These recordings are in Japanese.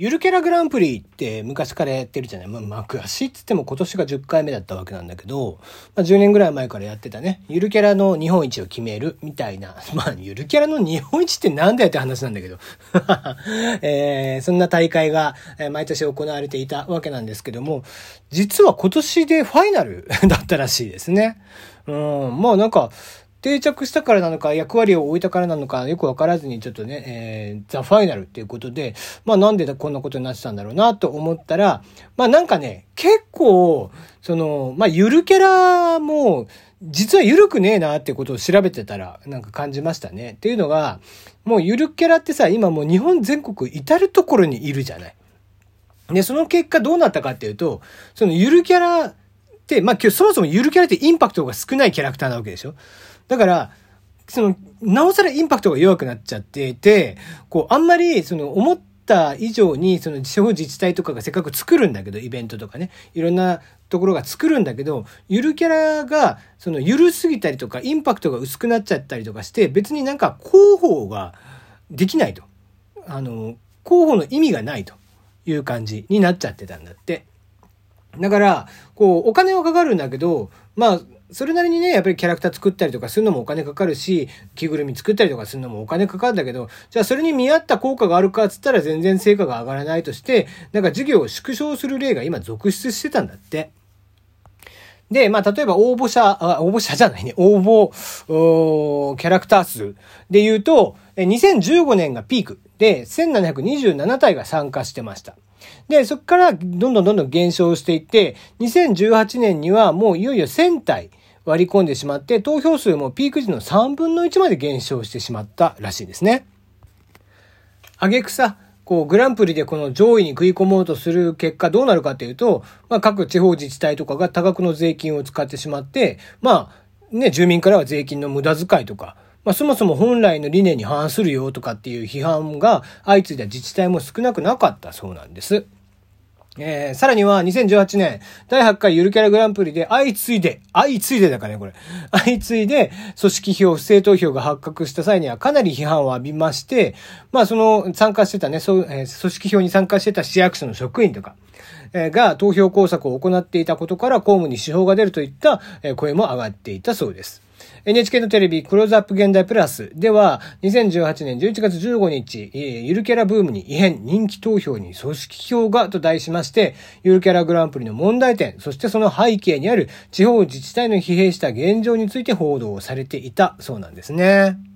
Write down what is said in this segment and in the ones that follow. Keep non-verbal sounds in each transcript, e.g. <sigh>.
ゆるキャラグランプリって昔からやってるじゃない？まあ、昔っつっても今年が10回目だったわけなんだけど、まあ、10年ぐらい前からやってたね、ゆるキャラの日本一を決めるみたいな。<laughs> まあ、ゆるキャラの日本一ってなんだよって話なんだけど。<laughs> えー、そんな大会が毎年行われていたわけなんですけども、実は今年でファイナル <laughs> だったらしいですね。うん、まあなんか、定着したからなのか、役割を置いたからなのか、よくわからずにちょっとね、えー、ザ・ファイナルっていうことで、まあなんでこんなことになってたんだろうなと思ったら、まあなんかね、結構、その、まあゆるキャラも、実はゆるくねえなってことを調べてたら、なんか感じましたね。っていうのが、もうゆるキャラってさ、今もう日本全国至るところにいるじゃない。で、その結果どうなったかっていうと、そのゆるキャラって、まあ今日そもそもゆるキャラってインパクトが少ないキャラクターなわけでしょだから、その、なおさらインパクトが弱くなっちゃっていて、こう、あんまり、その、思った以上に、その、地方自治体とかがせっかく作るんだけど、イベントとかね、いろんなところが作るんだけど、ゆるキャラが、その、ゆるすぎたりとか、インパクトが薄くなっちゃったりとかして、別になんか広報ができないと。あの、広報の意味がないという感じになっちゃってたんだって。だから、こう、お金はかかるんだけど、まあ、それなりにね、やっぱりキャラクター作ったりとかするのもお金かかるし、着ぐるみ作ったりとかするのもお金かかるんだけど、じゃあそれに見合った効果があるかっつったら全然成果が上がらないとして、なんか事業を縮小する例が今続出してたんだって。で、まあ、例えば応募者、あ、応募者じゃないね、応募、キャラクター数で言うと、2015年がピークで、1727体が参加してました。で、そこからどんどんどんどん減少していって、2018年にはもういよいよ1000体割り込んでしまって、投票数もピーク時の3分の1まで減少してしまったらしいですね。あげくさ、こう、グランプリでこの上位に食い込もうとする結果どうなるかっていうと、まあ、各地方自治体とかが多額の税金を使ってしまって、まあ、ね、住民からは税金の無駄遣いとか、まあ、そもそも本来の理念に反するよとかっていう批判が相次いだ自治体も少なくなかったそうなんです。えー、さらには2018年、第8回ゆるキャラグランプリで相次いで、相次いでだからね、これ。相次いで、組織票、不正投票が発覚した際にはかなり批判を浴びまして、まあその参加してたね、そう、えー、組織票に参加してた市役所の職員とか、が投票工作を行っていたことから公務に支障が出るといった、え、声も上がっていたそうです。NHK のテレビクローズアップ現代プラスでは、2018年11月15日、ゆるキャラブームに異変、人気投票に組織票がと題しまして、ゆるキャラグランプリの問題点、そしてその背景にある地方自治体の疲弊した現状について報道されていたそうなんですね。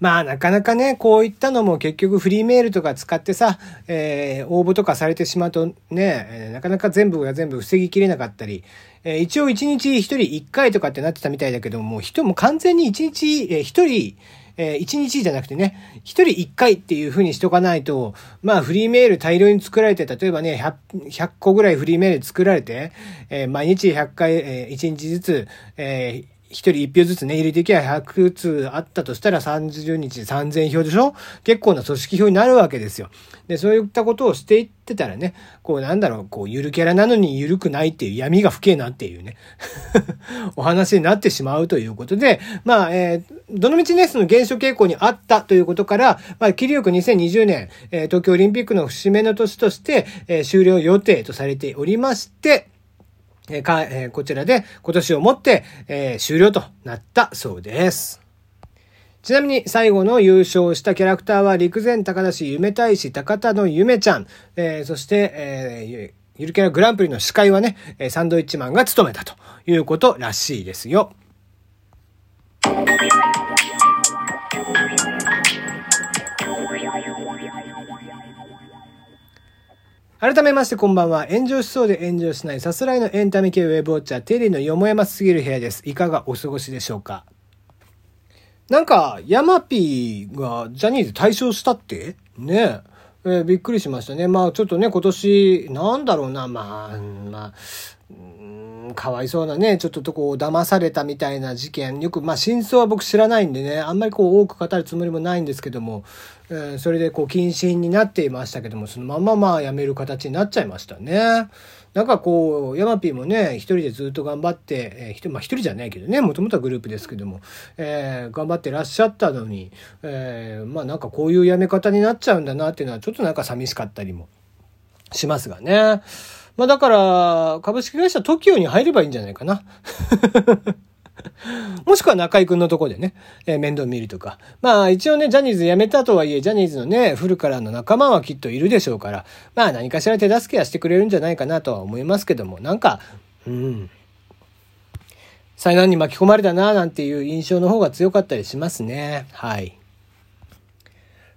まあなかなかね、こういったのも結局フリーメールとか使ってさ、えー、応募とかされてしまうとね、なかなか全部が全部防ぎきれなかったり、えー、一応1日1人1回とかってなってたみたいだけども、人も完全に1日、えー、1人、えー、1日じゃなくてね、1人1回っていう風にしとかないと、まあフリーメール大量に作られて、例えばね、100, 100個ぐらいフリーメール作られて、えー、毎日100回、えー、1日ずつ、えー一人一票ずつね、入れていけば100通あったとしたら30日で3000票でしょ？結構な組織票になるわけですよ。で、そういったことをしていってたらね、こうなんだろう、こうゆるキャラなのにゆるくないっていう闇が深えなっていうね、<laughs> お話になってしまうということで、まあ、えー、どのみちね、その減少傾向にあったということから、まあ、切りよく2020年、えー、東京オリンピックの節目の年として、えー、終了予定とされておりまして、えか、えこちらで今年をもって、え終了となったそうです。ちなみに最後の優勝したキャラクターは陸前高田市夢大使高田の夢ちゃん、えー、そして、えー、ゆるキャラグランプリの司会はね、サンドイッチマンが務めたということらしいですよ。改めましてこんばんは。炎上しそうで炎上しないさすらいのエンタメ系ウェブウォッチャー、テリーのよもやますぎる部屋です。いかがお過ごしでしょうか？なんか、ヤマピーがジャニーズ退場したって？ねえー、びっくりしましたね。まあちょっとね、今年、なんだろうな、まあ、まあ、かわいそうなね、ちょっとこう騙されたみたいな事件、よく、まあ真相は僕知らないんでね、あんまりこう多く語るつもりもないんですけども、えー、それでこう謹慎になっていましたけども、そのまままあ辞める形になっちゃいましたね。なんかこう、ヤマピーもね、一人でずっと頑張って、えー、まあ一人じゃないけどね、もともとはグループですけども、えー、頑張ってらっしゃったのに、えー、まあなんかこういう辞め方になっちゃうんだなっていうのはちょっとなんか寂しかったりもしますがね。まあだから、株式会社 TOKIO に入ればいいんじゃないかな。<laughs> もしくは中居くんのとこでね、えー、面倒見るとか。まあ一応ね、ジャニーズ辞めたとはいえ、ジャニーズのね、古からの仲間はきっといるでしょうから、まあ何かしら手助けはしてくれるんじゃないかなとは思いますけども、なんか、うん。災難に巻き込まれたな、なんていう印象の方が強かったりしますね。はい。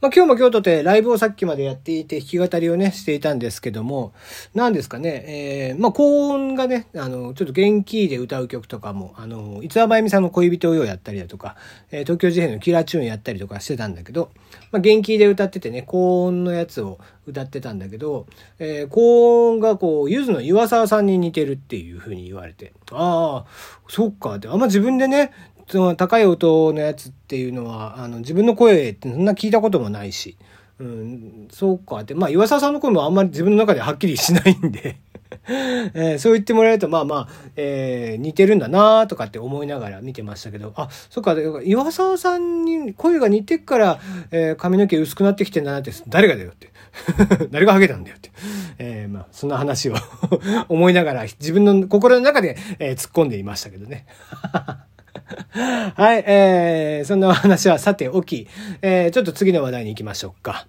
まあ、今日も今日とてライブをさっきまでやっていて弾き語りをね、していたんですけども、何ですかね、えー、まあ、高音がね、あの、ちょっと元気で歌う曲とかも、あの、いつはまゆみさんの恋人をようやったりだとか、えー、東京事変のキラーチューンやったりとかしてたんだけど、まあ、元気で歌っててね、高音のやつを歌ってたんだけど、えー、高音がこう、ゆずの岩沢さんに似てるっていう風に言われて、ああ、そっかって、あんま自分でね、その高い音のやつっていうのは、あの、自分の声ってそんな聞いたこともないし、うん、そうかって、まあ、岩沢さんの声もあんまり自分の中ではっきりしないんで <laughs> えー、そう言ってもらえると、まあまあ、えー、似てるんだなとかって思いながら見てましたけど、あ、そっか、岩沢さんに声が似てっから、えー、髪の毛薄くなってきてんだなって、誰がだよって。<laughs> 誰がハゲたんだよって。えー、まあ、そんな話を <laughs> 思いながら、自分の心の中で、えー、突っ込んでいましたけどね。はい、えー、そんな話はさておき、えー、ちょっと次の話題に行きましょうか。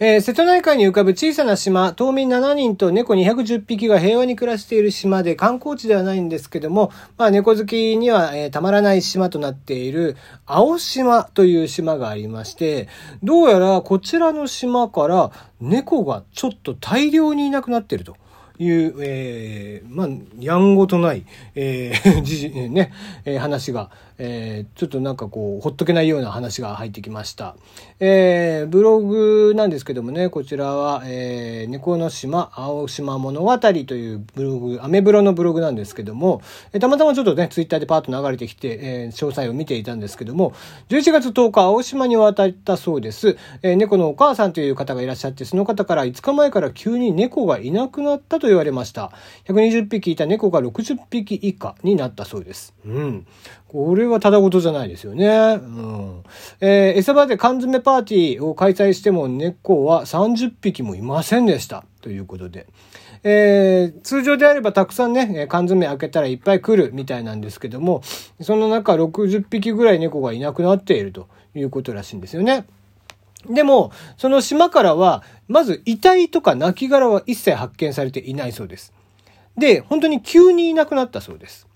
えー、瀬戸内海に浮かぶ小さな島、島民7人と猫210匹が平和に暮らしている島で観光地ではないんですけども、まあ猫好きには、えー、たまらない島となっている青島という島がありまして、どうやらこちらの島から猫がちょっと大量にいなくなっていると。いう、えー、まあ、やんごとない、えー、<laughs> じね、えー、話が、えー、ちょっとなんかこう、ほっとけないような話が入ってきました。えー、ブログなんですけどもね、こちらは、えー、猫の島、青島物語というブログ、アメブロのブログなんですけども、えー、たまたまちょっとね、ツイッターでパーッと流れてきて、えー、詳細を見ていたんですけども、11月10日、青島に渡ったそうです。えー、猫のお母さんという方がいらっしゃって、その方から5日前から急に猫がいなくなったと言われました。120匹いた猫が60匹以下になったそうです。うん。これはただごとじゃないですよね。うん。えー、餌場で缶詰パーティーを開催しても猫は30匹もいませんでした。ということで。えー、通常であればたくさんね、缶詰開けたらいっぱい来るみたいなんですけども、その中60匹ぐらい猫がいなくなっているということらしいんですよね。でも、その島からは、まず遺体とか亡骸は一切発見されていないそうです。で、本当に急にいなくなったそうです。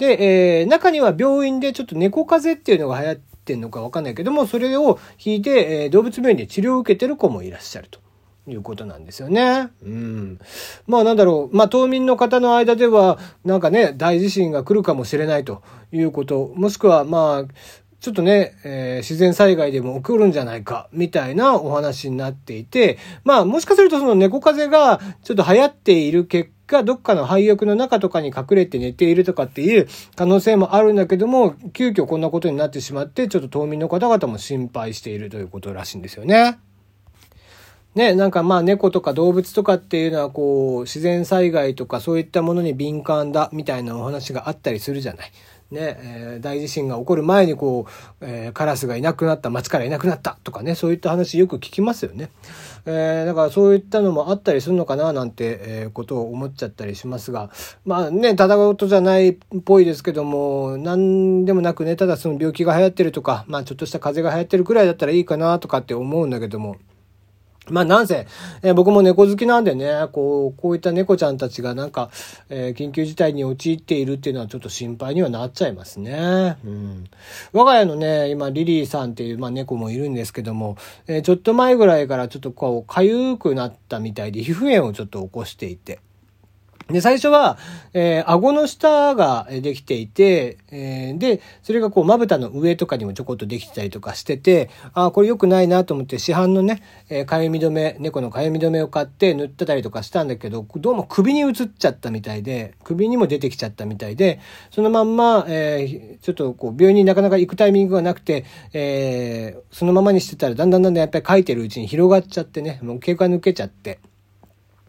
で、えー、中には病院でちょっと猫風邪っていうのが流行ってんのかわかんないけども、それを引いて、えー、動物病院で治療を受けてる子もいらっしゃると。いうことなんですよね。うん。まあなんだろう。まあ島民の方の間では、なんかね、大地震が来るかもしれないということ。もしくはまあ、ちょっとね、えー、自然災害でも起こるんじゃないか、みたいなお話になっていて、まあもしかするとその猫風邪がちょっと流行っている結果、どっかの廃屋の中とかに隠れて寝ているとかっていう可能性もあるんだけども、急遽こんなことになってしまって、ちょっと島民の方々も心配しているということらしいんですよね。ね、なんかまあ猫とか動物とかっていうのはこう自然災害とかそういったものに敏感だみたいなお話があったりするじゃない。ね、えー、大地震が起こる前にこう、えー、カラスがいなくなった、街からいなくなったとかね、そういった話よく聞きますよね。えー、だからそういったのもあったりするのかななんて、えー、ことを思っちゃったりしますが、まあね、ただごとじゃないっぽいですけども、何でもなくね、ただその病気が流行ってるとか、まあちょっとした風邪が流行ってるくらいだったらいいかなとかって思うんだけども、まあなんせ、えー、僕も猫好きなんでね、こう、こういった猫ちゃんたちがなんか、えー、緊急事態に陥っているっていうのはちょっと心配にはなっちゃいますね。うん。我が家のね、今リリーさんっていう、まあ猫もいるんですけども、えー、ちょっと前ぐらいからちょっとこう、かゆくなったみたいで皮膚炎をちょっと起こしていて。で、最初は、えー、顎の下ができていて、えー、で、それがこう、まぶたの上とかにもちょこっとできてたりとかしてて、ああ、これ良くないなと思って市販のね、えー、かゆみ止め、猫のかゆみ止めを買って塗ってたりとかしたんだけど、どうも首に移っちゃったみたいで、首にも出てきちゃったみたいで、そのまんま、えー、ちょっとこう、病院になかなか行くタイミングがなくて、えー、そのままにしてたら、だんだんだんだんやっぱり書いてるうちに広がっちゃってね、もう経過抜けちゃって、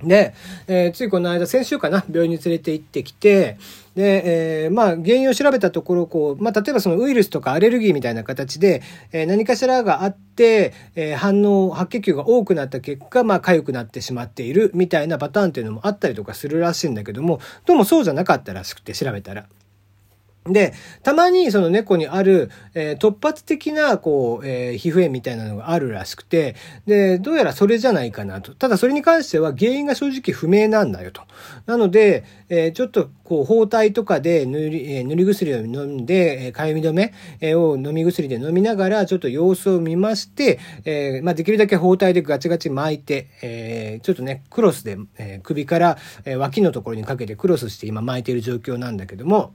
で、えー、ついこの間、先週かな、病院に連れて行ってきて、で、えー、まあ、原因を調べたところ、こう、まあ、例えばそのウイルスとかアレルギーみたいな形で、えー、何かしらがあって、えー、反応、白血球が多くなった結果、まあ、痒くなってしまっているみたいなパターンっていうのもあったりとかするらしいんだけども、どうもそうじゃなかったらしくて、調べたら。で、たまにその猫にある、えー、突発的な、こう、えー、皮膚炎みたいなのがあるらしくて、で、どうやらそれじゃないかなと。ただそれに関しては原因が正直不明なんだよと。なので、えー、ちょっと、こう、包帯とかで塗り、え塗り薬を飲んで、えかゆみ止め、を飲み薬で飲みながら、ちょっと様子を見まして、えまあ、できるだけ包帯でガチガチ巻いて、えちょっとね、クロスで、え首から、え脇のところにかけてクロスして今巻いている状況なんだけども、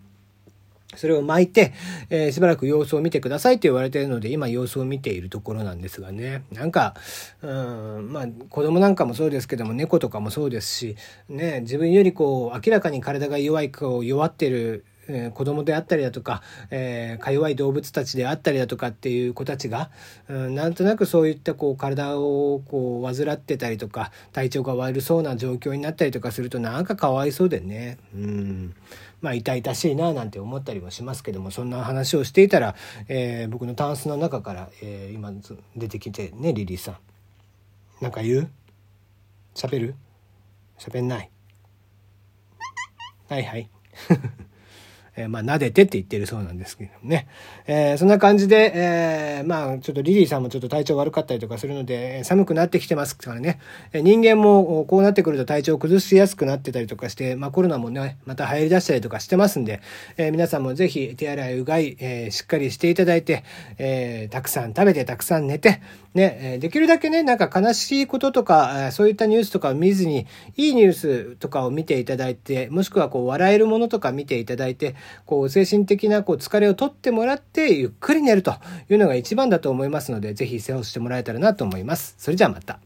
それを巻いて、えー、しばらく様子を見てくださいって言われてるので、今様子を見ているところなんですがね。なんか、うん、まあ、子供なんかもそうですけども、猫とかもそうですし、ね、自分よりこう、明らかに体が弱い、こう、弱ってるえー、子供であったりだとか、えー、か弱い動物たちであったりだとかっていう子たちが、うん、なんとなくそういったこう体をこう患ってたりとか体調が悪そうな状況になったりとかするとなんかかわいそうでね、うん、まあ痛々しいななんて思ったりもしますけどもそんな話をしていたら、えー、僕のタンスの中から、え今出てきてねリリーさん。なんか言う？喋る？喋んない？はいはい。<laughs> えー、まあ、撫でてって言ってるそうなんですけどね。えー、そんな感じで、えー、まあ、ちょっとリリーさんもちょっと体調悪かったりとかするので、寒くなってきてますからね。え人間もこうなってくると体調を崩しやすくなってたりとかして、まあ、コロナもね、また流行り出したりとかしてますんで、え皆さんもぜひ手洗い、うがい、えしっかりしていただいて、えたくさん食べて、たくさん寝て、ね、できるだけね、なんか悲しいこととか、そういったニュースとかを見ずに、いいニュースとかを見ていただいて、もしくはこう笑えるものとか見ていただいて、こう、精神的なこう疲れを取ってもらって、ゆっくり寝るというのが一番だと思いますので、ぜひ過ごしてもらえたらなと思います。それじゃあまた。